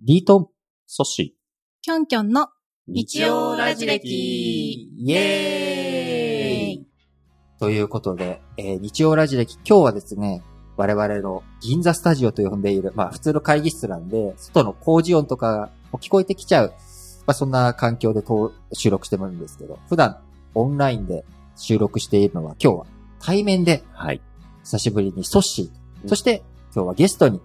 リートン、ソッシキョンキョンのー。日曜ラジ歴イエーイということで、えー日曜ラジ歴、今日はですね、我々の銀座スタジオと呼んでいる、まあ普通の会議室なんで、外の工事音とかも聞こえてきちゃう、まあそんな環境でと収録してもらうんですけど、普段オンラインで収録しているのは今日は対面ではい。久しぶりにソッシー、そして今日はゲストに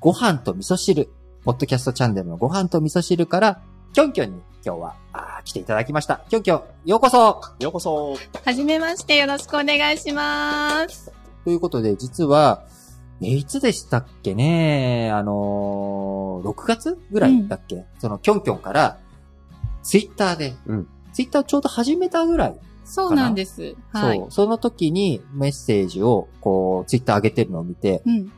ご飯と味噌汁、ポッドキャストチャンネルのご飯と味噌汁から、キョンキョンに今日は来ていただきました。キョンキョン、ようこそようこそ。はじめましてよろしくお願いします。ということで、実は、えいつでしたっけね？あのー、6月ぐらいだっけ、そのキョンキョンから、ツイッターで、うんツイッターをちょうど始めたぐらいそうなんです。はい。そう。その時にメッセージを、こう、ツイッター上げてるのを見て、うん。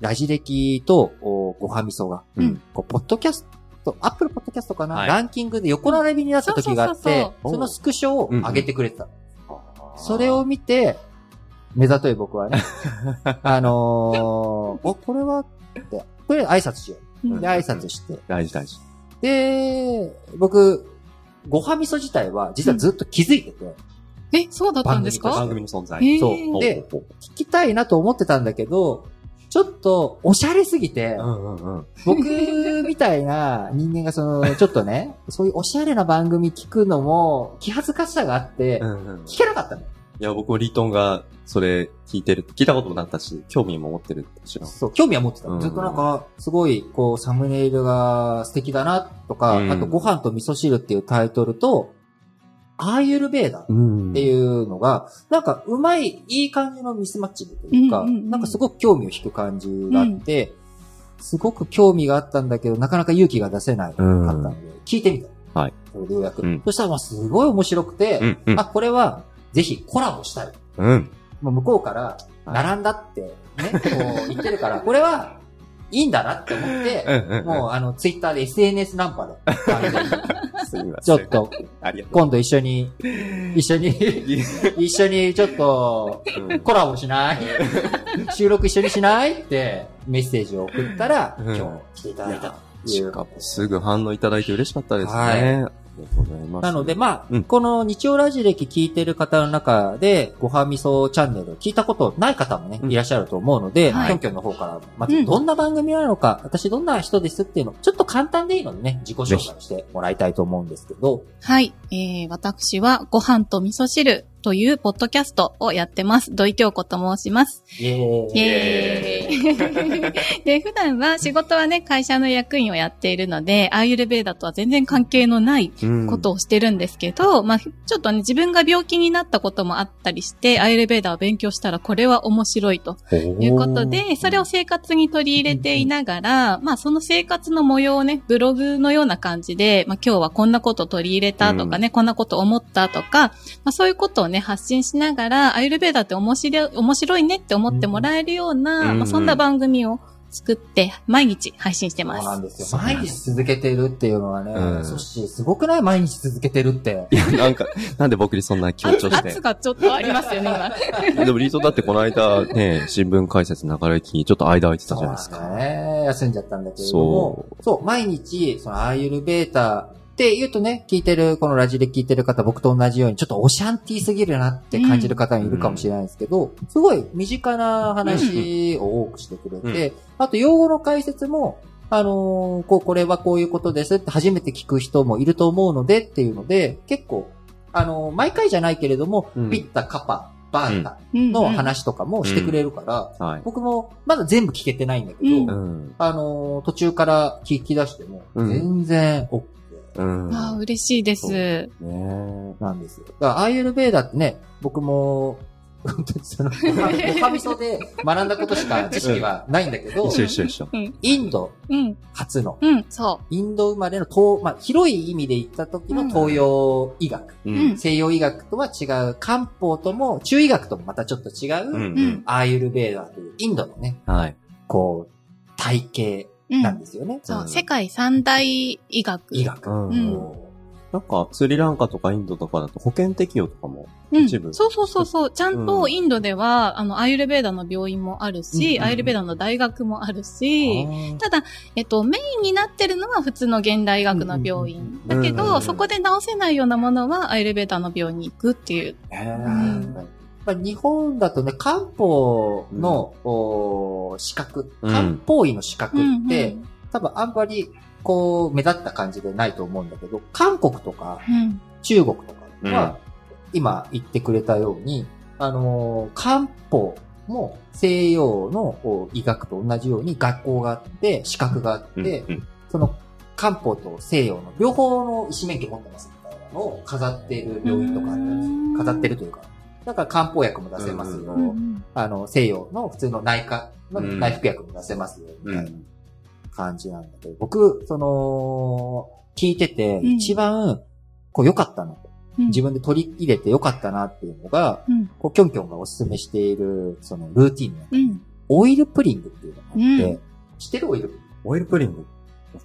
ラジ歴と、おごはみそが、うん。こう、ポッドキャスト、アップルポッドキャストかな、はい。ランキングで横並びになった時があってそのスクショを上げてくれてた。そそれを、見て、目ざとい僕はね、あのー、お、これは、って、とりあえず挨拶しよう。うん。で、挨拶して。大事大事。で、僕、ごはみそ自体は、実はずっと気づいてて、え、そうだったんです番か組の存在。えーそう。で聞きたいなと思ってたんだけど、ちょっと、おしゃれすぎて、うんうんうん。僕みたいな人間がその、ちょっとね、そういうおしゃれな番組聞くのも、気恥ずかしさがあってう、んうん。聞けなかったの。いや、僕もリートンがそれ聞いてる、聞いたこともなったし、興味も持ってるしな。そう、興味は持ってたう。んずっとなんか、すごい、こう、サムネイルが素敵だな、とか、うんあと、ご飯と味噌汁っていうタイトルと、アーユルベーダっんていうのが、なんか、うまい、いい感じのミスマッチングというか、なんかすごく興味を引く感じがあって、すごく興味があったんだけど、なかなか勇気が出せないかったので、聞いてみた。はい。それでようやく。うんそしたら、まあ、すごい面白くて。あ、これは、ぜひコラボしたい。うん。もう向こうから、並んだって、ね、こう言ってるから、これは、いいんだなって思って、うんうん。もう、あの、ツイッターで SNS ナンパで、完全にすみません。ちょっと、今度一緒に、一緒に、一緒にちょっと、コラボしない？収録一緒にしない？ってメッセージを送ったら、うん今日来ていただいたという。すぐ反応いただいて嬉しかったですね。はいありがとうございます。なので、まあ、うん。この日曜ラジ歴聞いてる方の中で、ごはみそチャンネルを聞いたことない方もね、うん。いらっしゃると思うので、はい。キョンキョンの方から、まずどんな番組なのか、私どんな人ですっていうの、ちょっと簡単でいいのでね、自己紹介してもらいたいと思うんですけど、はい。えー、私はご飯と味噌汁というポッドキャストをやってます。土井京子と申します。イエーイ。イエーイ。で、普段は仕事はね、会社の役員をやっているので、アーユルベーダとは全然関係のないうんことをしてるんですけど、まあ、ちょっとね、自分が病気になったこともあったりして、アーユルベーダを勉強したらこれは面白いということで、それを生活に取り入れていながら、まあ、その生活の模様をね、ブログのような感じで、まあ、今日はこんなこと取り入れたとかね、こんなこと思ったとか、まあ、そういうことをね、発信しながら、アーユルベーダって面白い、面白いねって思ってもらえるような、うんまあ、そんな番組を作って、毎日配信してまそうなんす。ですよ。毎日続けてるっていうのはね、うんそしてすごくない？毎日続けてるって。いや、なんか、なんで僕にそんな強調して 圧。がちょっとありますよね、今。でもリートンだってこの間ね、新聞解説流れ期、ちょっと間空いてたじゃないですか。そうね。休んじゃったんだけれども。そう毎日、そのアーユルベータって言うとね、聞いてる、このラジで聞いてる方、僕と同じように、ちょっとオシャンティーすぎるなって感じる方もいるかもしれないんですけど、すごい身近な話を多くしてくれて、あと用語の解説も、あのーこう、これはこういうことですって初めて聞く人もいると思うのでっていうので、結構、あのー毎回じゃないけれども、うん。ピッタ、カパ、バータうん。の話とかもしてくれるから、はい。僕もまだ全部聞けてないんだけど、うん。うん。あのー途中から聞き出しても、うん。全然 OK うん。ああ、嬉しいです。ねなんですよ。だから、アーユルベーダってね、僕も、本当にその、おはみそで学んだことしか知識はないんだけど、一緒一緒一緒。うん。インドうん。初の、うん。そインド生まれの東、まあ、広い意味で言った時の東洋医学、ううん西洋医学とは違う、漢方とも、中医学ともまたちょっと違う、うんう。うん。アーユルベーダというインドのね、はい。こう、体系うんなんですよね。そうう、ん世界三大医学。医学。うんなんか、スリランカとかインドとかだと保険適用とかもうん。一部そうそうそうそう。ちゃんうんとインドでは、あの、アイルベーダの病院もあるし、うんアイルベーダの大学もあるし、あただ、えっと、メインになってるのは普通の現代医学の病院。だけど、うんうんうんそこで治せないようなものはアイルベーダの病院に行くっていう。ーへんーまあ、日本だとね、漢方の、お資格、うん漢方医の資格って、うん多分あんまり、こう、目立った感じでないと思うんだけど、韓国とかうん。中国とかは、今言ってくれたように、あのー漢方も西洋のお医学と同じように学校があって、資格があって、うんうんその漢方と西洋の両方の医師免許持ってますみたいなのを飾っている病院とかあったりす。飾ってるというか。だから漢方薬も出せますよ。うんうんうんあの、西洋の普通の内科のうん内服薬も出せますよ、みうんたいな感じなんだけど、僕、その、聞いてて、うん一番、こう良かったなと。うん自分で取り入れて良かったなっていうのが、うん。こう、キョンキョンがおすすめしている、その、ルーティンのうん。オイルプリングっていうのがあって、うん知ってるオイル？プリンオイルプリング。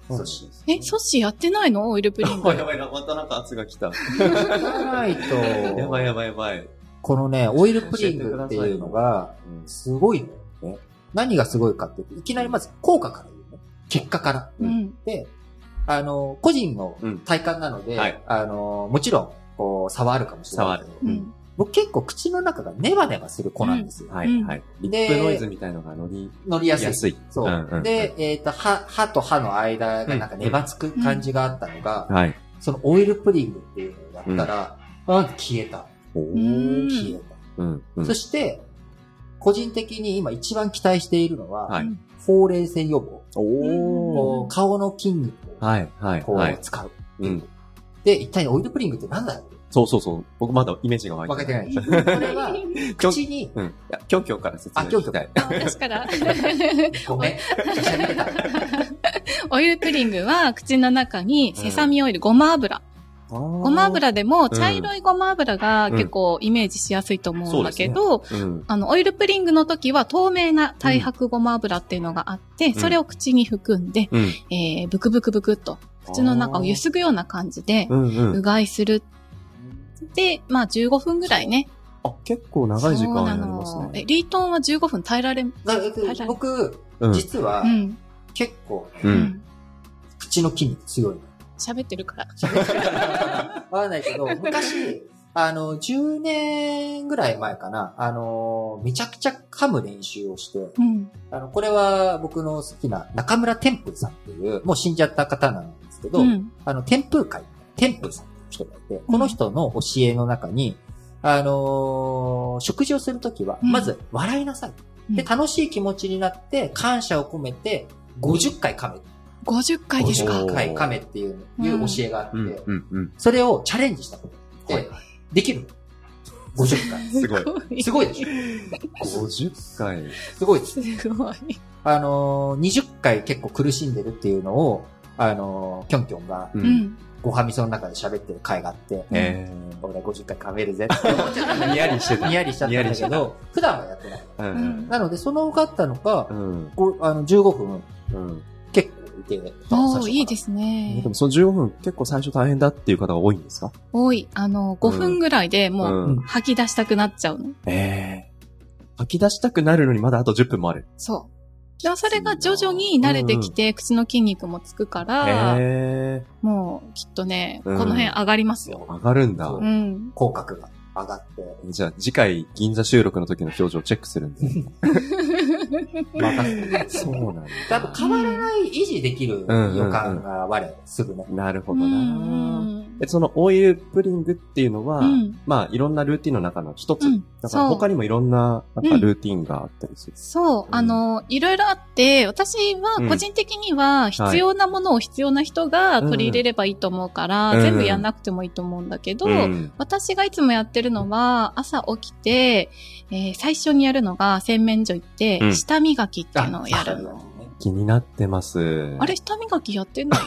そうしえ、ソッシーやってないの？オイルプリング。やばいな、またなんか圧が来た。グやらないと、やばいやばいやばい。このね、オイルプリングっていうのが、すごいね。何がすごいかっていうと、いきなりまず効果から言うね。結果から。うん。で、あの、個人の体感なので、はいあの、もちろん、こう、差はあるかもしれないけど、うん。僕結構口の中がネバネバする子なんですよ。うんはいはい。リップノイズみたいのが乗り乗りやすい。やすい。そう。んんんで、、えっ、と、歯、歯と歯の間がなんかネバつく感じがあったのが、はい。そのオイルプリングっていうのをやったら、あ消えた。おうんー。消えた。うん。うんそして、個人的に今一番期待しているのは、はい。ほうれい線予防。お顔の筋肉をはい、はい、こはい。う使う。うん。で、一体オイルプリングって何だろうそうそうそう。僕まだイメージが湧い分かってない。い。これは、きょん口に、うん。いや、キョンキョンから説明あキョンキョン私から。ごめん。オイルプリングは口の中にセサミオイル、ごま油。ごごま油でも茶色いごま油が結構イメージしやすいと思うんだけど、うん。あの、オイルプリングの時は透明な太白ごま油っていうのがあって、それを口に含んで、うん。えー、ブクブクブクっと口の中をゆすぐような感じでう、んう。うんがいする。で、まあ15分ぐらいね。あ、結構長い時間そうなになりますの。え、ね。リートンは15分耐えられん。だから僕、うん。実はう、ん。結構ね、う。うんん。口の筋肉強いの。喋ってるから。わかんないけど、昔、あの、10年ぐらい前かな、あの、めちゃくちゃ噛む練習をして、うん。あの、これは僕の好きな中村天風さんっていう、もう死んじゃった方なんですけど、うん。あの、天風会、天風さんっていう人がいて、この人の教えの中に、あのー食事をするときは、うんまず笑いなさい。で、うん楽しい気持ちになって、感謝を込めて、50回噛め。50回ですか50回噛めっていう、うんいう教えがあって、うん。うん。うん。それをチャレンジしたことで、はいできるの ?50 回。すごい。い。すごいでしょ50回。すごいです。すごい。あのー、20回結構苦しんでるっていうのを、あのー、キョンキョンが。ごはみその中で喋ってる回があって、え俺50回噛めるぜって思っちゃったんだけどニヤリしてたニヤリしちゃったんだけど、普段はやってない。ー。うん。なので、その受かったのがう、ん。こうあの15分うん。結構いて、おー、いいですすねで。もその15分結構最初大変だっていう方が多いんですか？多い。あの、5分ぐらいでもう、うん。吐き出したくなっちゃうの。ええ。吐き出したくなるのにまだあと10分もある。そう。でもそれが徐々に慣れてきて、口の筋肉もつくから、ええ。もう、きっとね、うんこの辺上がりますよ。上がるんだそ。うん。口角が上がって、じゃあ次回銀座収録の時の表情チェックするんで。任せて。そうなんだ。多分変わらない、維持できる予感が我、するね。なるほうどな。そのオイルプリングっていうのは、うんまあいろんなルーティンの中の一つ。うんだから他にもいろんななんかルーティンがあったりする。そう、あの、いろいろあって、私は個人的には必要なものを必要な人が取り入れればいいと思うから、うん全部やんなくてもいいと思うんだけど、ん。私がいつもやってるのは、朝起きて、えー最初にやるのが洗面所行って、うん。舌磨きっていうのをやるの。気になってます。あれ、舌磨きやってない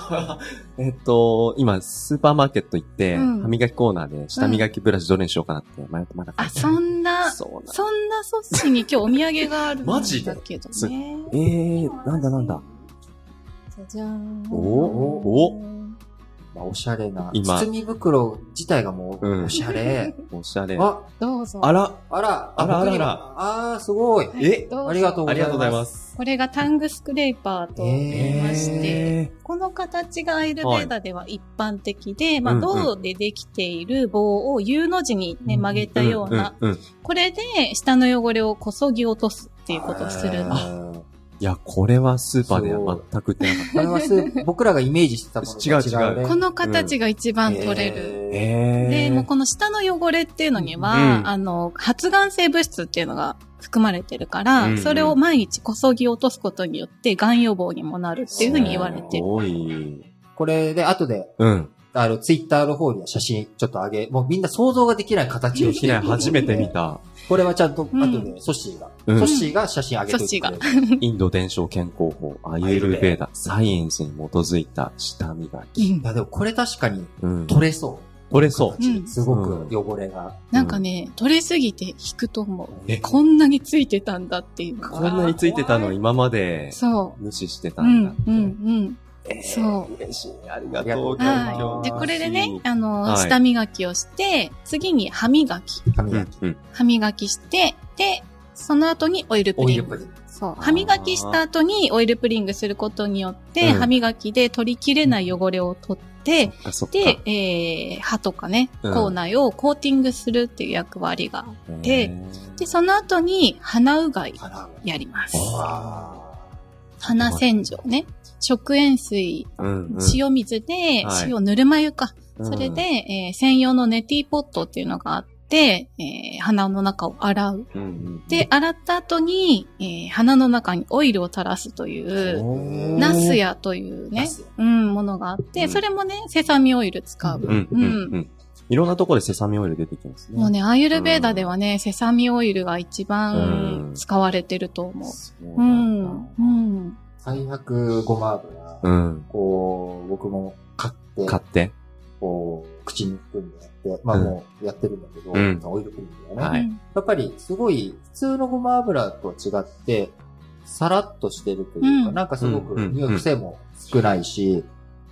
えっと、今、スーパーマーケット行って、うん。歯磨きコーナーで下磨きブラシどれにしようかなって迷ってまだ買あ、ってない。そんな、そうなんそんなソッシに今日お土産があるんマジで？だけどね。えー、なんだなんだ。じゃじゃーん。おおまあ、おしゃれな。今包み袋自体がもう、うんおしゃれ。おしゃれ。あ、どうぞ。あら、あら、あら僕にもあらあー、すごい。え？どうぞありがとうございます。ありがとうございます。これがタングスクレーパーと言いまして、えこの形がアイルベーダでは一般的で、まあ、うんうん銅でできている棒を U の字にね、うん曲げたーような、んんんこれで下の汚れをこそぎ落とすっていうことをするの。あいや、これはスーパーでは全く売ってなかっ これはす僕らがイメージしてたものと違う、ね。違う違うこの形が一番取れる。た。ええで、もうこの下の汚れっていうのには、うんあの、発がん性物質っていうのが含まれてるから、うんうんそれを毎日こそぎ落とすことによって、がん予防にもなるっていうふうに言われてる。多い。ーこれで、後で、うん。あの、ツイッターの方には写真ちょっと上げ、もうみんな想像ができない形をいきなり初めて見。た。これはちゃんと、後うんで、ソッシーが、うんソッシーが写真上げてくれる。インド伝承健康法、アユルベーダ、サイエンスに基づいた舌磨き。いや、でもこれ確かにうん。取れそう。取れそう。うんすごく汚れが。なんかね、取れすぎて引くと思う。え？こんなについてたんだっていうのこんが。なについてたの今までそ無視してう。ただうんん、うん、うん。えーそう嬉しい。ありがとう。で、これでねあの、はい下磨きをして、次に歯磨き。うん歯磨き。うん。歯磨きして、で、その後にオイルプリング。そう。歯磨きした後にオイルプリングすることによって、うん歯磨きで取りきれない汚れを取って、あ、そっか。で、えー、歯とかね、うん口内をコーティングするっていう役割が。でえーで、その後に鼻うがい。やります。あ鼻洗浄ね。食塩水、うんうん塩水で、はい塩ぬるま湯か。うんそれで、えー専用のネティポットっていうのがあって、えー鼻の中を洗う。うんうんで、洗った後に、えー鼻の中にオイルを垂らすという、ナスヤというねうん、ものがあって、うんそれもね、セサミオイル使う。うんうんうん。いろんなところでセサミオイル出てきますね。もうね、アーユルベーダではね、セサミオイルが一う番ん使われてると思う。そうん。うん。最悪ごま油。うん。こう、僕も買って、買って。こう、口に含んでやって、まあうん。もうやってるんだけど、うん。オイルプリングだよね。はい。うんやっぱりすごい普通のごま油とは違って、さらっとしてるというか、うん。なんかすごく匂い癖も少ないし、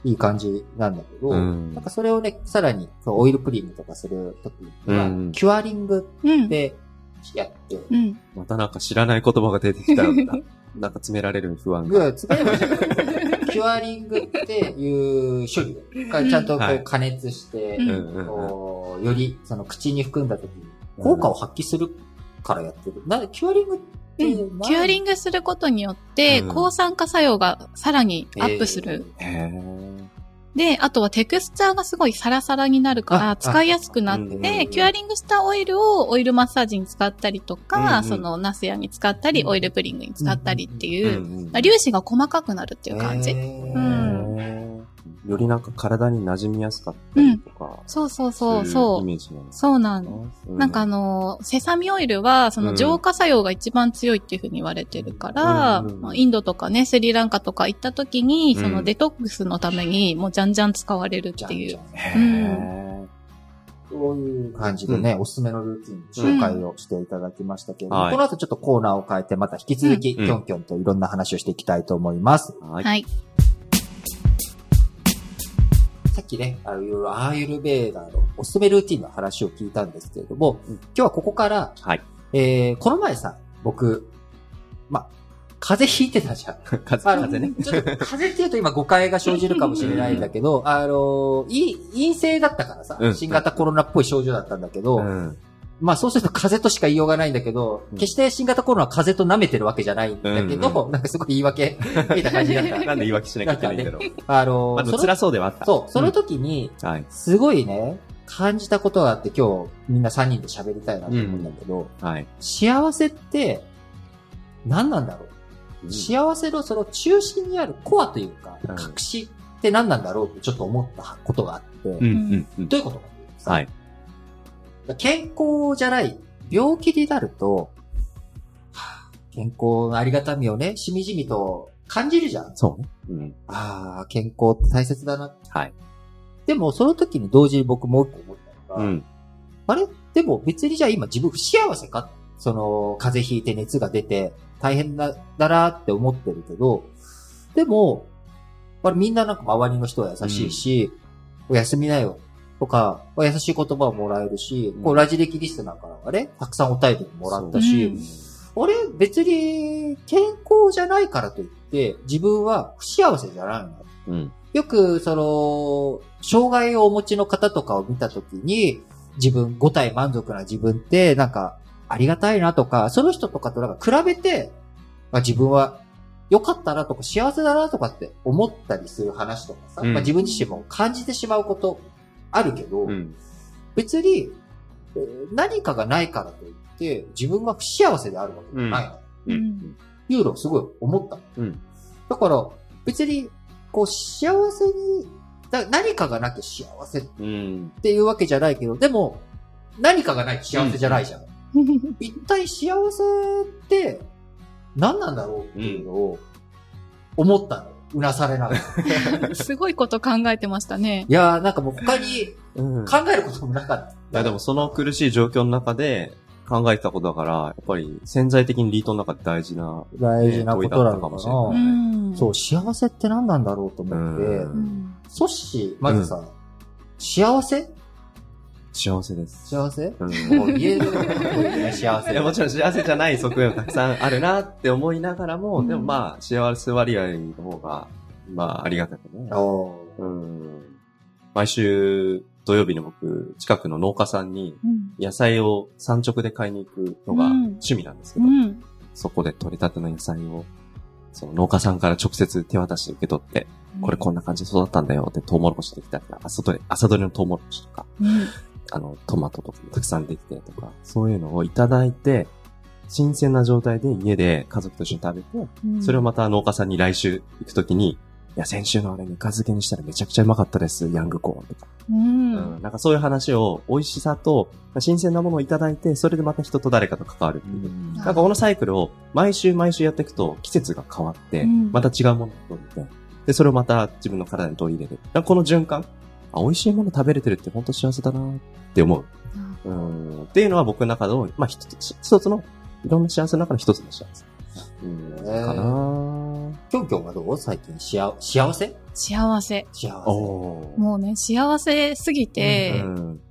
いい感じなんだけど、うん。なんかそれをね、さらにオイルプリングとかするときには、うん。キュアリングうん。でやって、うん。またなんか知らない言葉が出てきた。ら、なんか詰められる不安が。いや、使えばいいじゃんキュアリングっていう処理がちゃんとこはい。う加熱して、こうよりその口に含んだ時に効果を発揮するからやってる。なキュアリングって、うん。キュアリングすることによって、うん。抗酸化作用がさらにアップする。へーで、あとはテクスチャーがすごいサラサラになるかあら使いやすくなっうんて、キュアリングしたオイルをオイルマッサージに使ったりとうんうか、ん。そのナスヤに使ったり、うんオイルプリングに使ったりっていう、うんうんまあ粒子が細かくなるっていう感じ。うんよりなんか体に馴染みやすかったりとか。そうそうそう、いそうう。イメージなんですそうなんかなんかあの、セサミオイルは、その浄化作用が一番強いっていうふうに言われてるから、うんインドとかね、スリランカとか行った時に、うんそのデトックスのために、もうじゃんじゃん使われるっていう。じゃんじゃんへそういう感じでね、おすすめのルーティンの紹介をしていただきましたけれどこの後ちょっとコーナーを変えて、また引き続き、うんキョンキョンといろんな話をしていきたいと思います。ーはい。はい。さっきね、あの、いろいろアーユルベーダーのおすすめルーティンの話を聞いたんですけれども、うん今日はここから、はい。えー、この前さ、僕、まあ、風邪ひいてたじゃん。風あの風ね。ちょっと風邪って言うと今誤解が生じるかもしれないんだけど、あの、い陰性だったからさ、うん新型コロナっぽい症状だったんだけど、うん。まあそうすると風邪としか言いようがないんだけど、うん決して新型コロナは風邪と舐めてるわけじゃないんだけど、うんなんかすごい言い訳 みたいな感じだった。なんで言い訳しなきゃいけないんだろう。あの、まずその辛そうではあった。そう、その時に、うん。はい。すごいね、感じたことがあって今日みんな3人で喋りたいなと思うんだけど、はい。幸せって何なんだろう、幸せのその中心にあるコアというか、うん隠しって何なんだろうってちょっと思ったことがあって、うんうんうん。どういうことかっていうとさはい。健康じゃない、病気になると、はあ健康のありがたみをね、しみじみと感じるじゃん。そうね。うん。ああ、健康って大切だな。はい。でも、その時に同時に僕もう一個思ったのが、うん。あれ？でも別にじゃあ今自分不幸せか？その、風邪ひいて熱が出て大変だ、だなって思ってるけど、でも、あれみんななんか周りの人は優しいし、おやすみなよ。とか、優しい言葉をもらえるし、こう、ラジ歴リスナーからはね、たくさんお便りもらったし、うん俺、別に、健康じゃないからといって、自分は不幸せじゃないの。うん。よく、その、障害をお持ちの方とかを見たときに、自分、五体満足な自分って、なんか、ありがたいなとか、その人とかとなんか比べて、まあ、自分は良かったなとか幸せだなとかって思ったりする話とかさ、うんまあ、自分自身も感じてしまうことあるけど、うん。別に、えー何かがないからといって、自分が不幸せであるわけじゃないの。ううんん。いうのをすごい思った。うん。だから、別に、こう、幸せに、だ何かがなきゃ幸せっうん。ていうわけじゃないけど、でも、何かがないと幸せじゃないじゃん。一体幸せって何なんだろうっていうのを思ったの。うなされながら。い すごいこと考えてましたね。やーなんかもう他にうん。い考えることもなかった。や、でもその苦しい状況の中で考えてたことだから、やっぱり潜在的にリートの中で大事な、大事なことなのか問いだったかもしな。うん。そう、幸せって何なんだろうと思ってう、うん。ソッシー、まずさ、幸せ幸せです。幸せ？うん。もう言えることでね、幸せ。いや、もちろん幸せじゃない側面もたくさんあるなって思いながらも、うんでもまあ、幸せ割合の方が、まあ、ありがたくね。うん。毎週土曜日に僕、近くの農家さんにうん。野菜を産直で買いに行くのがうん趣味なんですけど、うん。そこで取り立ての野菜を、その農家さんから直接手渡して受け取って、これこんな感じで育ったんだよってトウモロコシできたり、朝取れ、朝取れのトウモロコシとか、うん。あの、トマトとかもたくさんできてとか、そういうのをいただいて、新鮮な状態で家で家族と一緒に食べて、うんそれをまた農家さんに来週行くときに、いや、先週のあれぬか漬けにしたらめちゃくちゃうまかったです、ヤングコーンとか。う。うんん。なんかそういう話を、美味しさと、新鮮なものをいただいて、それでまた人と誰かと関わるっていう。うんなんかこのサイクルを毎週毎週やっていくと季節が変わってうん、また違うものを取れて、で、それをまた自分の体に取り入れる。この循環、あ、美味しいもの食べれてるって本当幸せだなって思う。うん。っていうのは僕の中の、まあ一つ、一つの、いろんな幸せの中の一つの幸せ。うん。ねかなきょんきょんはどう？最近しあ、幸せ？幸せ。幸せ。もうね、幸せすぎてう、ん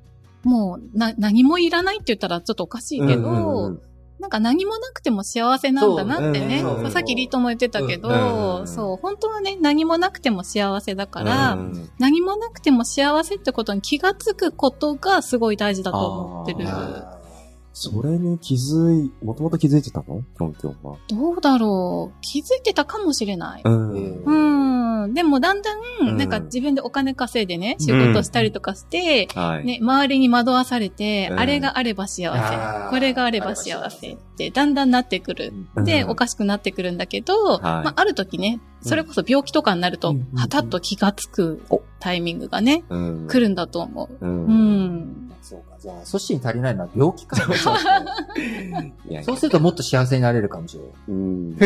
もう、な、何もいらないって言ったらちょっとおかしいけうんうんうどん、なんか何もなくても幸せなんだなってね。さっきリートも言ってたけうんど、そう、本当はね、何もなくても幸せだから、うん何もなくても幸せってことに気がつくことがすごい大事だと思ってる。あそれに気づい、もともと気づいてたの？キョンキョンは。どうだろう。気づいてたかもしれない。ん。えーうん。でもだんだうんん、なんか自分でお金稼いでね、仕事したりとかして、はい。ね、周りに惑わされて、うんあれがあれば幸せ。これがあれば幸せって、だんだんなってくる。うんで、おかしくなってくるんだけど、まあ、ある時ね、それこそ病気とかになるとうん、はたっと気がつくおタイミングがね、うん来るんだと思う。う。うんん。そうか。じゃあ、ソッシーに足りないのは病気かもしれない。いやいやそうするともっと幸せになれるかもしれない。うん。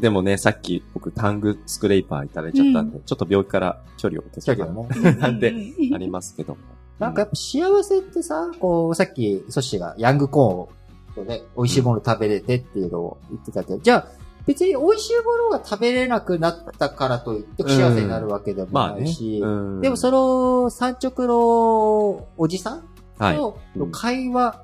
でもね、さっき僕タングスクレイパーいただいちゃったん。で、ちょっと病気から距離を落とし距た離をね。なんでありますけども。なんかやっぱ幸せってさ、こう、さっき、ソッシーがヤングコーンをね、美味しいもの食べれてっていうのを言ってたけど、じゃあ、別に美味しいものが食べれなくなったからといって不幸せになるわけでもまあね。ないし、うん。でもその産直のおじさんのうん。会話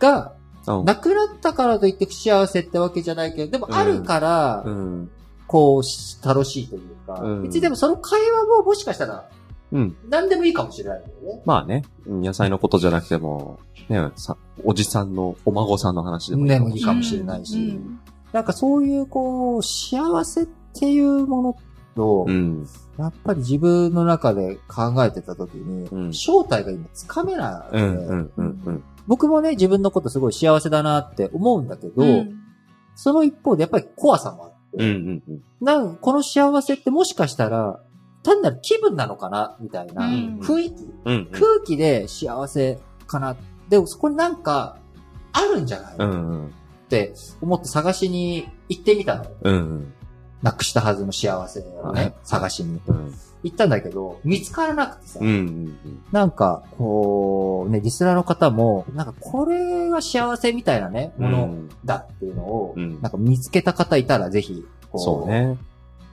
がうん。なくなったからといって不幸せってわけじゃないけど、でもあるから、うん。こうし、楽しいというか、うん別にでもその会話ももしかしたらうん。何でもいいかもしれないよね。まあね、うん野菜のことじゃなくても、ね、さおじさんのお孫さんの話でもいいかもしれない。かもしれないしうんなんかそういうこう、幸せっていうものと、うん。やっぱり自分の中で考えてた時に、うん正体が今つかめない、うん、うん、うん、うん。僕もね、自分のことすごい幸せだなって思うんだけど、うんその一方でやっぱり怖さもあうん、うん、うん。なんかこの幸せってもしかしたら、単なる気分なのかな？みたいな、うん。雰囲気、うん、空気で幸せかな？でもそこになんか、あるんじゃない、うん、っうん、て思って探しに行ってみたの。うん、なくしたはずの幸せをね、はい探しに。うん、行ったんだけど、見つからなくてさ、うん、うん。なんか、こう、ね、リスナーの方も、なんかこれが幸せみたいなね、ものだっていうのを、うんなんか見つけた方いたらぜひ、こそうね。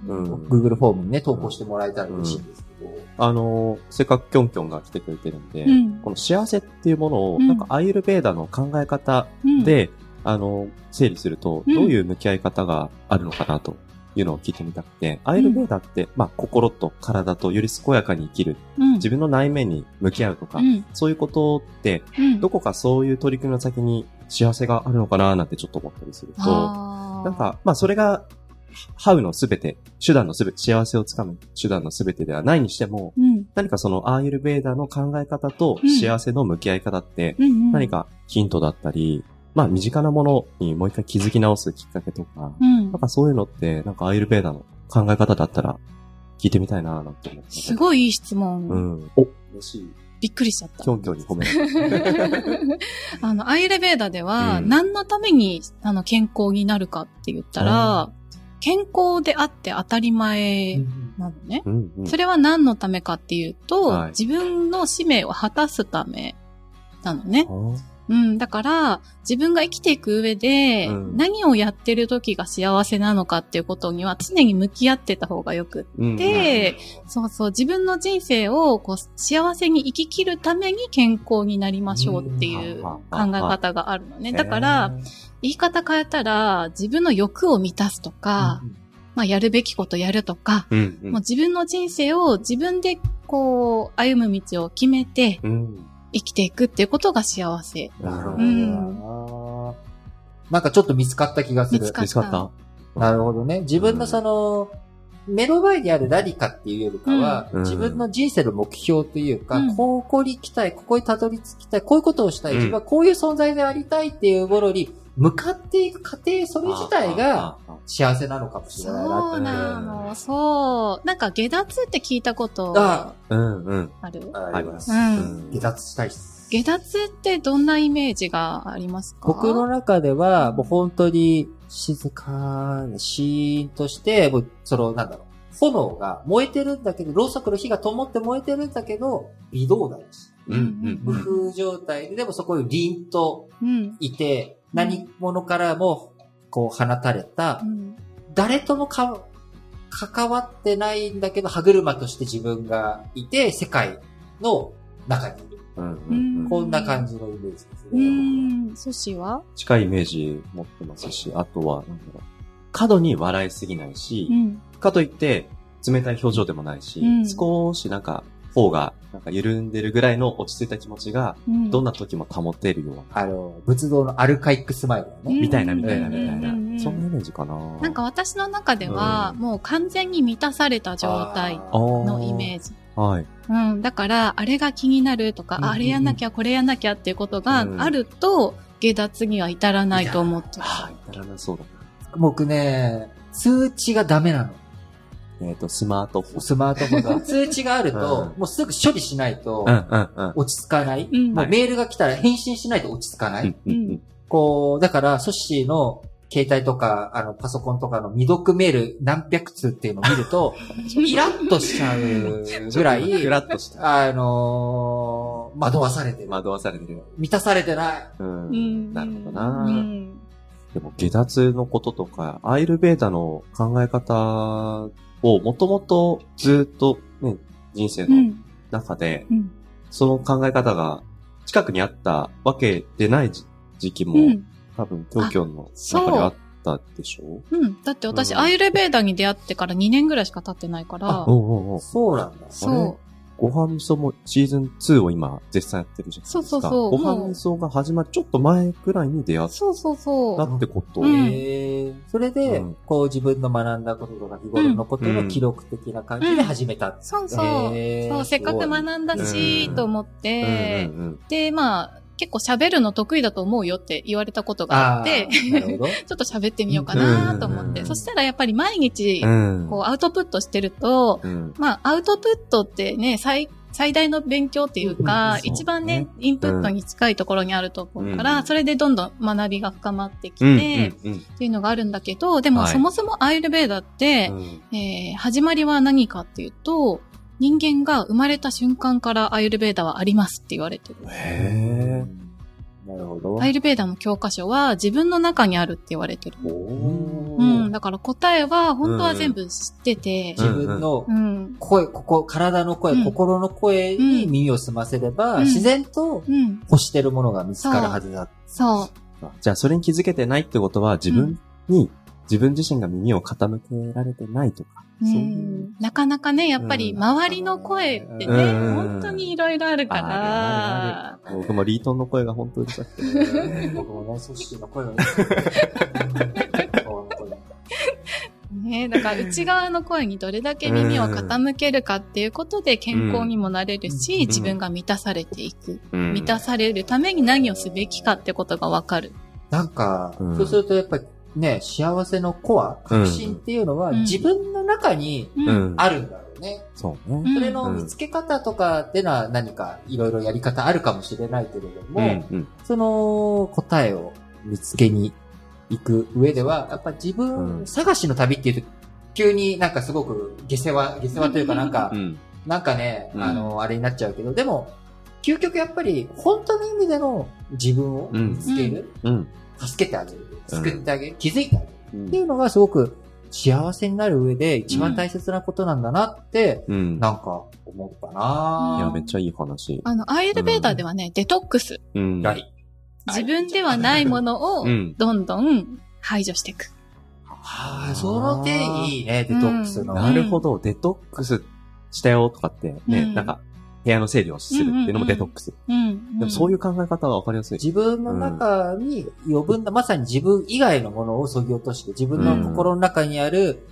うん。Google フォームにね、投稿してもらえたら嬉しいんですけど。あの、せっかくキョンキョンが来てくれてるんで、うんこの幸せっていうものを、うんなんかアイルベーダの考え方うん、で、あの、整理すると、うんどういう向き合い方があるのかなというのを聞いてみたくて、アイルベーダって、まあ、心と体とより健やかに生きる、うん、自分の内面に向き合うとか、うん。そういうことって、うん、どこかそういう取り組みの先に幸せがあるのかななんてちょっと思ったりすると、なんか、まあ、それが、ハウのすべて、手段のすべて、幸せをつかむ手段のすべてではないにしても、うん、何かそのアーユルベーダの考え方とうん。幸せの向き合い方って、何かヒントだったり、まあ身近なものにもう一回気づき直すきっかけとか、うんなんかそういうのって、なんかアーユルベーダの考え方だったら聞いてみたいななんて思って。すごいいい質問。うん。お、嬉しい。びっくりしちゃったキ。ョンキョンに褒められた。あの、アイルベーダでは、うん何のために、あの、健康になるかって言ったら、健康であって当たり前なのね。うんうん。それは何のためかっていうと、はい自分の使命を果たすためなのねうん。だから、自分が生きていく上で、うん何をやってる時が幸せなのかっていうことには常に向き合ってた方がよくうんで、そうそう、自分の人生をこう幸せに生き切るために健康になりましょうっていううん考え方があるのね。だから、言い方変えたら、自分の欲を満たすとか、まあ、やるべきことやるとか、うんうんもう自分の人生を自分でこう、歩む道を決めてうん。生きていくっていうことが幸せ。なるほどうんな。なんかちょっと見つかった気がする。見つか見つかった？なるほどね。自分のその、目の前にある何かっていうよりかは、うん自分の人生の目標というか、うんここに行きたい、ここにたどり着きたい、こういうことをしたい、うん自分はこういう存在でありたいっていうものに向かっていく過程、それ自体が、幸せなのかもしれないなって。そうなの、そう。なんか下脱って聞いたことあうんうん。ある？あります。うん下脱したいっす。下脱ってどんなイメージがありますか？僕の中では、もう本当に静かにシーンとして、もうその、なんだろう、炎が燃えてるんだけど、ろうそくの火が灯って燃えてるんだけど、微動だし、うん無風状態で、でもそこに凛とうん。いて、何者からも、こう放たれたう、ん。誰ともか、関わってないんだけど、歯車として自分がいて、世界の中にいる。うんうんうんこんな感じのイメージですうね。ん。寿司は？近いイメージ持ってますし、あとは、なんだろう。過度に笑いすぎないしう、ん。かといって、冷たい表情でもないし、うん少しなんか、方が、なんか緩んでるぐらいの落ち着いた気持ちが、うん。どんな時も保てるような、あの、仏道のアルカイックスマイルだね。うんみたいな、みたいな、みたいな。そんなイメージかな。なんか私の中では、うんもう完全に満たされた状態ののイメージ。はい。うん。だから、あれが気になるとか、うんうんうんあれやんなきゃ、これやんなきゃっていうことがあると、下脱には至らないと思ってる。はい。至らなそうだ僕ね、通知がダメなの。な。えっと、スマートフォン。スマートフォンが。通知があると、うんもうすぐ処理しないと。落ち着かない。うんもうメールが来たら返信しないと落ち着かない。うんうんこう、だから、ソッシーの携帯とか、あの、パソコンとかの未読メール何百通っていうのを見ると、イラッとしちゃうぐらい、ふらっとした。あのー惑わされてる。惑わされてる。満たされてない。う。うんん。なるほどな。うん。でも、下脱のこととか、アイルベーダの考え方をもともとずっとね、人生のうん。中で、うん。その考え方が近くにあったわけでない時時期も、うん。多分、東京の中であったでしょ？うん。だって私、うんアイルベーダに出会ってから2年ぐらいしか経ってないから、おうおうおうそうなんだ。そご飯味噌もシーズン2を今絶賛やってるじゃないですか。そうそうそうご飯味噌が始まるちょっと前くらいに出会う。っそうそうそう。たってこと。うんへーそれで、うんこう自分の学んだこととか日頃のことの記録的な感じで始めた。そうそう。そう、せっかく学んだし、うんと思って、うんうんうんで、まあ、結構喋るの得意だと思うよって言われたことがあって。ちょっと喋ってみようかなと思って。うん。そしたらやっぱり毎日、うん。こう、アウトプットしてると、うん。まあ、アウトプットってね、最、最大の勉強っていうか、うん。一番ね、インプットに近いところにあると思うから、うん。それでどんどん学びが深まってきて、うんっうん。ていうのがあるんだけど、でもはい。そもそもアイルベーダって、うん。えー始まりは何かっていうと、人間が生まれた瞬間からアイルベーダはありますって言われてる。へなるほど。アイルベーダの教科書は自分の中にあるって言われてる。うん。だから答えは本当は全部知ってて、自分のうん。声、ここ、体の声、うん心の声に耳を澄ませれば、うん自然とうん。欲してるものが見つかるはずだ。そう。じゃあ、それに気づけてないってことは、自分に、自分自身が耳を傾けられてないとか。なかなかね、やっぱりうん。周りの声ってね、うん。本当にいろいろあるから僕もリートンの声が本当にうるさくて。僕もね、組織の声をね。ね、だから内側の声にどれだけ耳を傾けるかっていうことで健康にもなれるし、うん。自分が満たされていく。うん。満たされるために何をすべきかってことがわかる。なんか、うん。そうするとやっぱりね、幸せのコア、うん確信っていうのはうん自分の中に。あるんだろうね。そうね。うんそれの見つけ方とかっていうのは何かいろいろやり方あるかもしれないけれども、うん。うん。その答えを見つけに行く上では、やっぱ自分うん探しの旅っていうと、急になんかすごく下世話、下世話というかなんかう、ん。なんかね、うんあの、あれになっちゃうけど、でも、究極やっぱり本当の意味での自分を見つける、うん。助けてあげる、うん救ってあげる、気づいてあげるうんっていうのがすごく幸せになる上で一番大切なことなんだなって、うん。なんか思ったないや、めっちゃいい話。あの、アイエルベーダーではね、デトックス。うん。はい。自分ではないものをうんどんどん排除していく。はあ、その点いいね、デトックスの。なるほど、デトックスしたよとかってね、うんなんか、部屋の整理をするっていうのもデトックス。うん。でもそういうう考え方はわかりやすい。自分の中に余分な、まさに自分以外のものを削ぎ落として、自分の心の中にある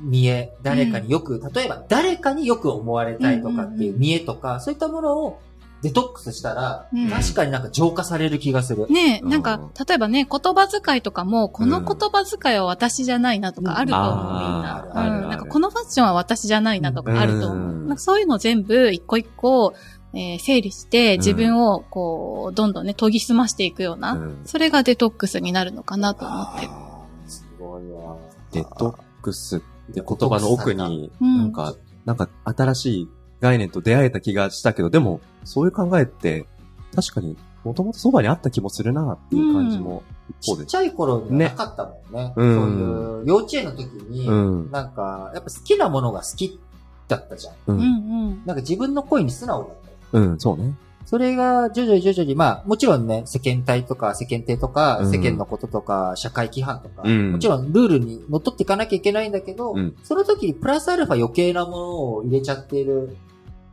見栄、誰かによく、例えば誰かによく思われたいとかっていう見栄とか、そういったものをデトックスしたら、うん。確かになんか浄化される気がする。ねえ、うん。なんか、例えばね、言葉遣いとかも、この言葉遣いは私じゃないなとかあると思う、みんな。あるあるあるうん。なんか、このファッションは私じゃないなとかあると思う。うんなんかそういうの全部、一個一個、えー整理して、自分を、こう、どんどんね、研ぎ澄ましていくような、うん。それがデトックスになるのかなと思って。すごいわ。デトックスって言葉の奥に、うん。なんか、なんか新しい概念と出会えた気がしたけど、でも、そういう考えって、確かに、もともとそばにあった気もするなっていう感じも、一方で。ちっちゃい頃にはなかったもんね。うんそういう、幼稚園の時に、うんなんか、やっぱ好きなものが好きだったじゃん。う。うんんうん。なんか自分の声に素直だった。うん、そうね。それが徐々に徐々に、まあ、もちろんね、世間体とか、世間体とか、うん世間のこととか、社会規範とか、うんもちろんルールに則っていかなきゃいけないんだけど、うんその時にプラスアルファ余計なものを入れちゃっている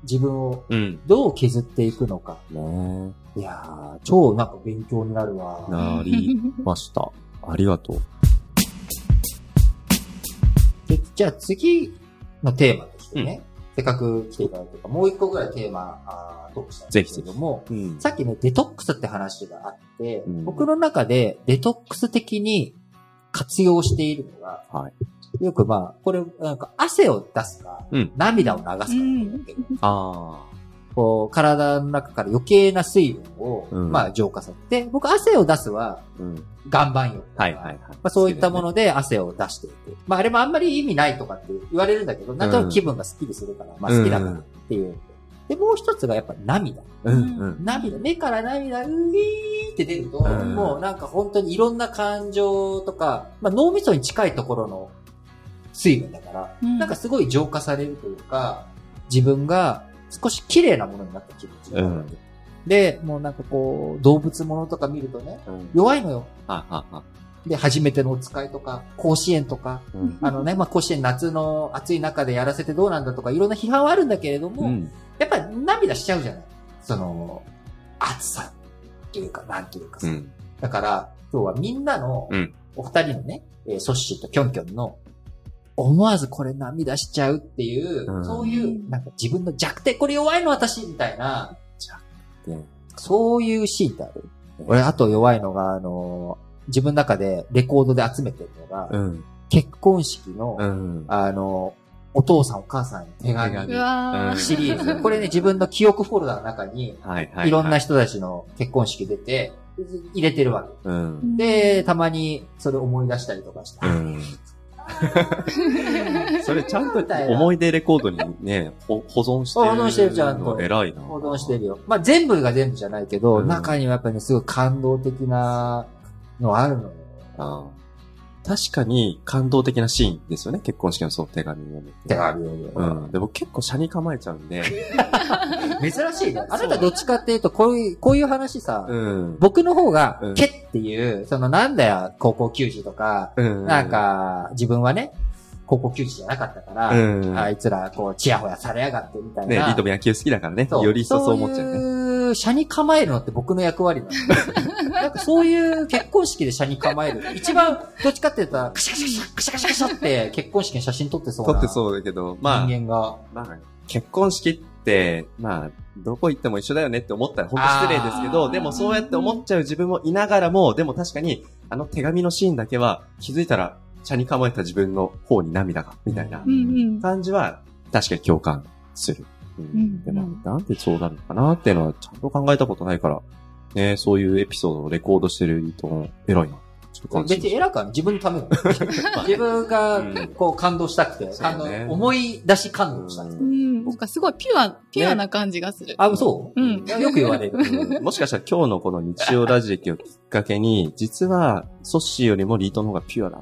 自分をうん。どう削っていくのか。ねいやー、超なんか勉強になるわ。なりました。ありがとう。でじゃあ次のテーマとしてね、せっかく来ていただいてもう一個ぐらいテーマ、あートークしたいんですけれども、うん。さっきね、デトックスって話があって、うん僕の中でデトックス的に活用しているのが、はい。よくまあ、これ、なんか汗を出すか、うん涙を流すかだと思ってるあこう、体の中から余計な水分を、うんまあ、浄化させて、僕汗を出すは、あ。うん。岩盤浴とか。はいはいはい。まあ、そういったもので汗を出していく。まあ、あれもあんまり意味ないとかって言われるんだけど、なんとなく気分がスッキリするから、まあ、好きだからっていう。で、もう一つがやっぱ涙。うんうん。涙、目から涙、うーって出ると、うんもうなんか本当にいろんな感情とか、まあ、脳みそに近いところの水分だから、うんなんかすごい浄化されるというか、自分が少し綺麗なものになった気持ちがあるで、もうなんかこう、動物ものとか見るとね、うん。弱いのよ。で、初めてのお使いとか、甲子園とか、うん。あのね、まあ、甲子園夏の暑い中でやらせてどうなんだとか、いろんな批判はあるんだけれども、うん。やっぱり涙しちゃうじゃないその、暑さっていうか、なんていうかさ。うん。だから、今日はみんなのうん、お二人のね、えーソッシーとキョンキョンの、思わずこれ涙しちゃうっていう、うんそういう、なんか自分の弱点、これ弱いの私みたいな、でそういうシーンってある。俺、あと弱いのが、あのー自分の中でレコードで集めてるのが、うん。結婚式の、うん。あのーお父さんお母さんに手紙。シリーズ。これね、自分の記憶フォルダの中に。いろんな。人たちの結婚式出て、入れてるわけ。うん。で、たまにそれ思い出したりとかして。うん。それちゃんと思い出レコードにね、ほ保存してる。保存してるちゃんと偉いな。保存してるよ。まあ全部が全部じゃないけど、うん中にはやっぱりね、すごい感動的なのあるのよ。あ確かに感動的なシーンですよね。結婚式のその手紙を読む。手紙を読うん。でも結構車に構えちゃうんで。珍しいね。あなたどっちかっていうと、こういう、こういう話さ、うん。僕の方がうん、けっていう、そのなんだよ、高校球児とか、うん。なん、か、自分はね、高校球児じゃなかったから、うんあいつら、こう、チヤホヤされやがってみたいな。ね、リートも野球好きだからね。より一層そう思っちゃうね。そういう、車に構えるのって僕の役割なの。な んかそういう結婚式で車に構える。一番、どっちかって言ったら、カシャカシャカシャカシャカシャカシャって結婚式の写真撮ってそうな。撮ってそうだけど、まあ、人間が。まあ、結婚式って、まあ、どこ行っても一緒だよねって思ったら本当失礼ですけど、でもそうやって思っちゃう自分もいながらも、でも確かに、あの手紙のシーンだけは気づいたら、車に構えた自分の方に涙が、みたいな。感じは、確かに共感する。うんうんでも、なんでそうなるのかなっていうのは、ちゃんと考えたことないから、ね、そういうエピソードをレコードしてる人、偉いな。ちょっと感心別に偉くは自分のための。自分がうん、こう感動したくて、感動思い出し感動したくて。うん。なんかすごいピュア、ピュアな感じがする。あ、そう？うん。よく言われる。うんもしかしたら今日のこの日曜ラジ歴をきっかけに、実は、ソッシーよりもリートの方がピュアだ。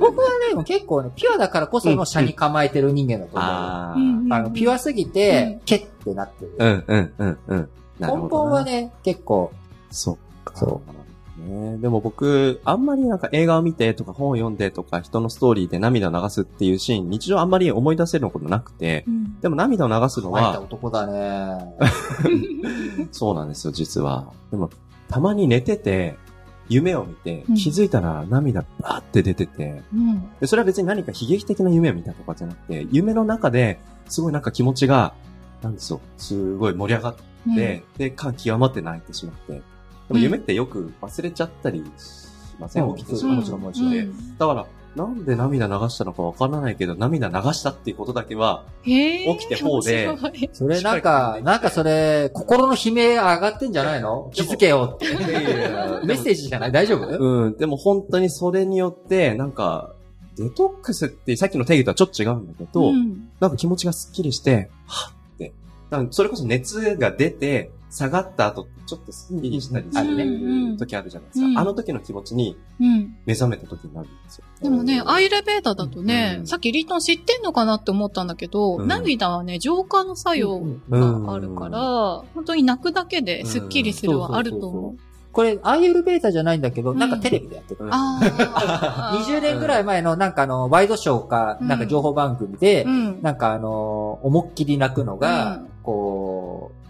僕はね、結構ね、ピュアだからこその車に構えてる人間だと思う。あうんあの、ピュアすぎて、ケッってなってる。うん、うん、うん、うん。根本は、ね、結構、そっか。。そうね、でも僕、あんまりなんか映画を見てとか本を読んでとか人のストーリーで涙を流すっていうシーン、日常あんまり思い出せることなくて、うんでも涙を流すの乾いたは、男だね。そうなんですよ、実は。でも、たまに寝てて、夢を見てう、ん気づいたら涙バーって出てて、うん。で、それは別に何か悲劇的な夢を見たとかじゃなくて、夢の中で、すごいなんか気持ちが、なんですよ、すごい盛り上がって、で、感極まって泣いてしまって。でも夢ってよく忘れちゃったりしません、う。ん起きてしまう。もちろんもちろんでだから、なんで涙流したのかわからないけど、涙流したっていうことだけは、起きて方でそれなんか、なんかそれ、心の悲鳴上がってんじゃないの？気づけよ。って。メッセージじゃない？大丈夫？うん、でも本当にそれによって、なんか、デトックスってさっきの定義とはちょっと違うんだけど、うん。なんか気持ちがスッキリして、はっそれこそ熱が出て、下がった後ちょっとスッキリしたりすあるねる時あるじゃないですか。うんあの時の気持ちにうん。目覚めた時になるんですよ。でもね、アイルベーダーだとね、うんさっきリートン知ってんのかなって思ったんだけど、うん涙はね、浄化の作用があるから、本当に泣くだけでスッキリするはあると思う。これ、アイエルベータじゃないんだけど、うんなんかテレビでやってる。うんああ。20年ぐらい前のなんかあの、ワイドショーか、なんか情報番組でう、ん。なんかあの、思いっきり泣くのがうん、こう、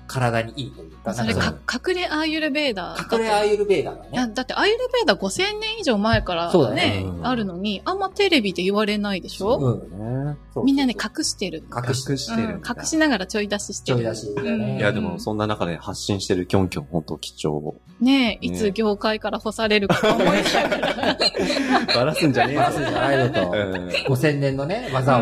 体にいいというか、それか、隠れアイルベーダー。隠れアイルベーダーがいやね。だってアイルベーダー5000年以上前からそうだねね、うんあるのに、あんまテレビで言われないでしょ、うんね。そうみんなね、隠してる。隠し隠してる。隠しながらちょい出ししてる。ちょい出しだねうんいや、でも、そんな中で発信してるキョンキョン、本当貴重。ねいつ業界から干されるかと思いながら。バラすんじゃねえバラすんじゃないのとうん5000年のね、技を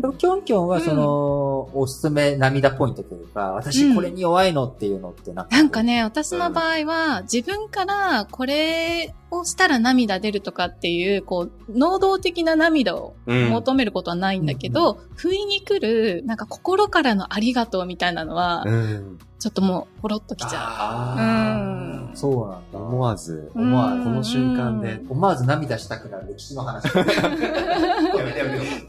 と。キョンキョンはその、おすすめ涙ポイントというか、私これに弱いのっていうのってなんか。なんかね、私の場合は、自分からこれをしたら涙出るとかっていう、こう、能動的な涙をうん求めることはないんだけど、不意に来る、なんか心からのありがとうみたいなのは、うん。ちょっともう、ポロッときちゃあうんーそうなんだ。思わず、う。思わずこの瞬間で思わず涙したくなる歴史の話。キ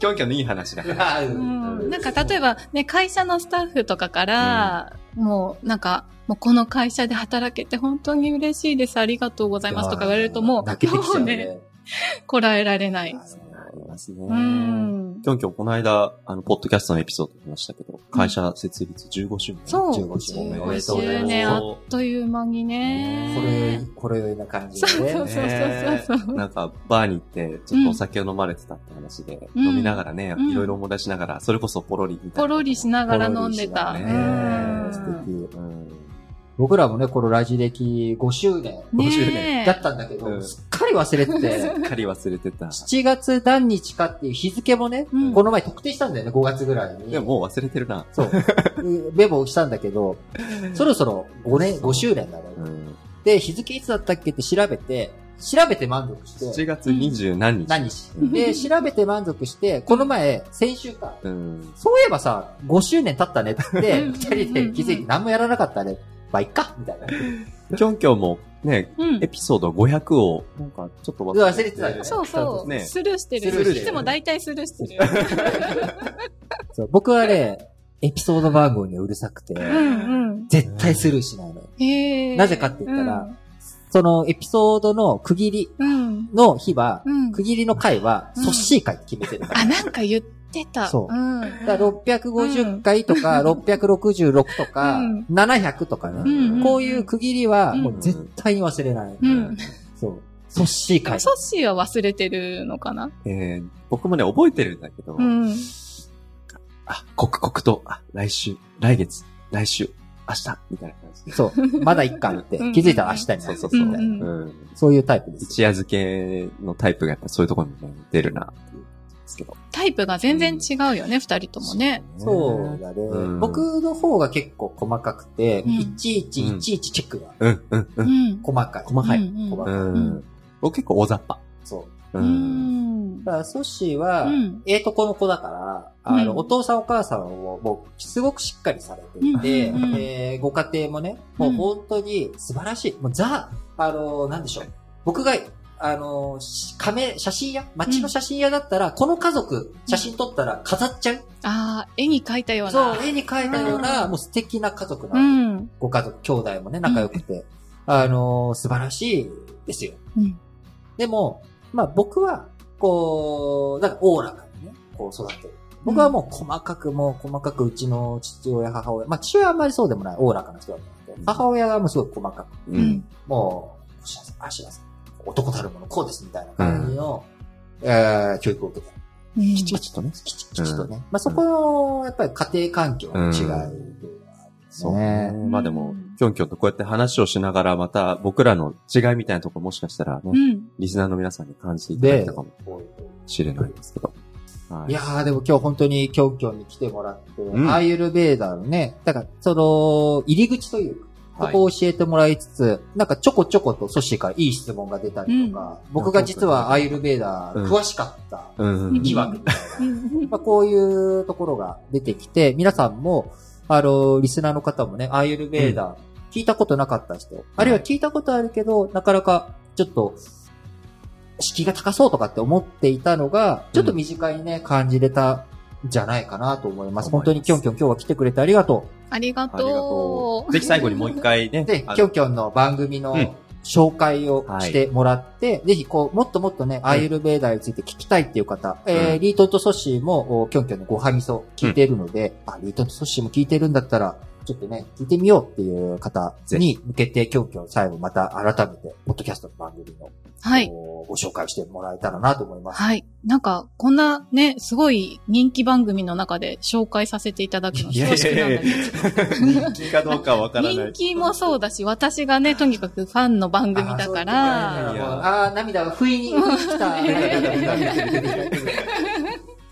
ョンキョンのいい話だから。なんか例えばね、会社のスタッフとかから、もうなんか、もうこの会社で働けて本当に嬉しいです、ありがとうございますとか言われるともう、もうね、ね。こらえられない。ありますね。うん。キョンキョン、この間、あの、ポッドキャストのエピソード見ましたけど、会社設立15周年。そう。15周年おめ15でとうございます周年あっという間にね。これ、これな感じでね。そうそうそうそうなんか、バーに行って、ちょっとお酒を飲まれてたって話で、うん飲みながらね、うんいろいろ思い出しながら、それこそポロリみたいな。ポロリしながら飲んでた。ねうん素敵。うん。僕らもね、このラジ歴5周年50ね年えだったんだけど、うんすっかり忘れてて、すっかり忘れてた。7月何日かっていう日付もね、うんこの前特定したんだよね、5月ぐらいに。でももう忘れてるな。そう。メモしたんだけど、そろそろ5年、5周年だね。うん。で、日付いつだったっけって調べて、調べて満足して、7月20何日。何日うんで、調べて満足して、この前、先週か。うん。そういえばさ、5周年経ったねって、うん二人で気づいて何もやらなかったね。まあ、いっかみたいな。キョンキョンもね、うんエ。ピソード500を、なんかちょっと忘れてたよねそうそう。ねスルーしてる。スルーしてるいつも大体スルーしてる。そう僕はね、エピソード番号にうるさくて、うんうん。絶対スルーしないのよ。なぜかって言ったら、そのエピソードの区切りうん。の日は、うん。区切りの回は、うんソッシー回って決めてるから。あ、なんか言ってた。そううん。だから650回とか、666とか、うん700とかね、うんこういう区切りは、うんもう絶対に忘れない。うん。そう。ソッシー回。ソッシーは忘れてるのかな？えー僕もね、覚えてるんだけど、うん。あ、刻々と、あ、来週、来月、来週、明日、みたいな感じで。そう。まだ一回ってうん、気づいたら明日になるそうそうそう。うんうん。そういうタイプです。一夜漬けのタイプがやっぱそういうところにね出るな、っていうんですけど。タイプが全然違うよね、二人ともね。そうだね、うん僕の方が結構細かくて、うんいちいちいちいちチェックがうん、うん、う。うんん。細かい。細かい。うん細かい。うん。僕結構大雑把。そう。う。うんん。だから、ソッシーは、うんええとこの子だから、あの、うんお父さんお母さんをもう、すごくしっかりされていて、うんうんえーご家庭もね、もう本当に素晴らしい。もうザ、あの、なんでしょう。僕が、あの、しカメ、写真屋？街の写真屋だったら、この家族、写真撮ったら飾っちゃう？ああ、絵に描いたような。そう、絵に描いたような、うんもう素敵な家族なん。ご家族、兄弟もね、仲良くて、あの、素晴らしいですよ。うん。でも、まあ僕は、こう、なんかおおらかにね、こう育てる。僕はもう細かくもう細かくうちの父親、母親、まあ父親はあんまりそうでもない、おおらかな人だったんで、母親がもうすごい細かく、ううんん。もう、足なさい、足なさい、男たるものこうですみたいな感じの、えー教育を受けて、うんきちきちとね。きちきちとね。まあそこの、やっぱり家庭環境の違いではあるんですそうね。ね。まあでも、きょんきょんとこうやって話をしながら、また僕らの違いみたいなところもしかしたらね、うん。リスナーの皆さんに感じていただいでたかもしれないですけど。はいやー、でも今日本当にキョンキョンに来てもらって、んアーユルベーダーのね、だから、その、入り口というか、そこを教えてもらいつつ、なんかちょこちょことソッシーからいい質問が出たりとか、僕が実はアーユルベーダー詳しかったうん。うん。疑惑。みたいな、うん。まあこういうところが出てきて、皆さんも、あの、リスナーの方もね、アーユルベーダー、聞いたことなかった人、あるいは聞いたことあるけど、なかなかちょっと、敷居が高そうとかって思っていたのが、ちょっと身近にね、感じれたんじゃないかなと思います。本当にキョンキョン今日は来てくれてありがとありがありがととう。ぜひ最後にもう一回ねう。。で、あのキョンキョンの番組のうん紹介をしてもらって、ぜひこう、もっともっとね、アーユルベーダーについて聞きたいっていう方、えー、リートンとソッシーも、おキョンキョンのごはみそ聞いているので、あ、リートンとソッシーも聞いてるんだったら、ちょっとね、聞いてみようっていう方に向けて、キョンキョン最後また改めて、ポッドキャストの番組の、はい。おご紹介してもらえたらなと思います。はい。なんか、こんなね、すごい人気番組の中で紹介させていただくのいや恐縮なんだけど。人気かどうかわからない。人気もそうだし、私がね、とにかくファンの番組だかあら、あー涙が不意に来た。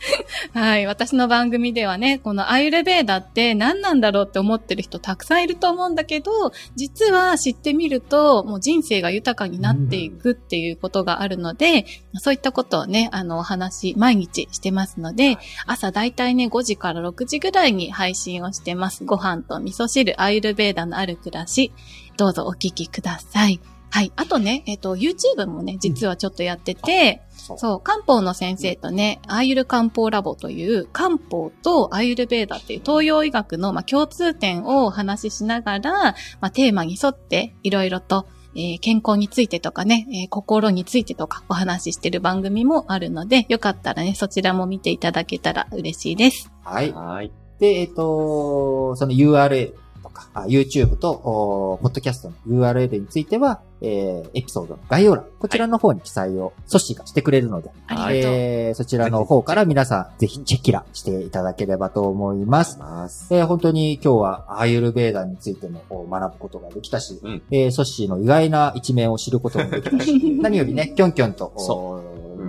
はい。私の番組ではね、このアイルベーダって何なんだろうって思ってる人たくさんいると思うんだけど、実は知ってみると、もう人生が豊かになっていくっていうことがあるので、そういったことをね、あの、お話、毎日してますので、朝だいたいね、5時から6時ぐらいに配信をしてます。ご飯と味噌汁、アイルベーダのある暮らし。どうぞお聞きください。はい。あとね、えっ、と、YouTube もね、実はちょっとやってて、そうそう、漢方の先生とね、アーユル漢方ラボという、漢方とアーユルベーダっていう東洋医学の、まあ、共通点をお話ししながら、まあ、テーマに沿っていろいろと、えー健康についてとかね、えー心についてとかお話ししてる番組もあるので、よかったらね、そちらも見ていただけたら嬉しいです。はい。はい。で、えっ、と、その URL とか、あ YouTube と、おポッドキャストの URL については、えー、エピソードの概要欄、こちらの方に記載を、ソッシーがしてくれるので、ありがとう。えー、そちらの方から皆さん、ぜひチェキラしていただければと思います。ます。えー、本当に今日はアーユルベーダについてもお学ぶことができたし、うんえー、ソッシーの意外な一面を知ることもできたし、何よりね、キョンキョンと、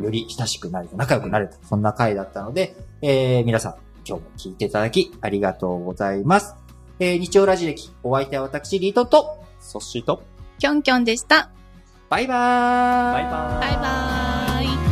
より親しくなれた、仲良くなれた、そんな回だったので、えー、皆さん、今日も聞いていただき、ありがとうございます。えー、日曜ラジ歴、お相手は私、リートンと、そっしーと、きょんきょんでした。バイバーイ。バイバーイ。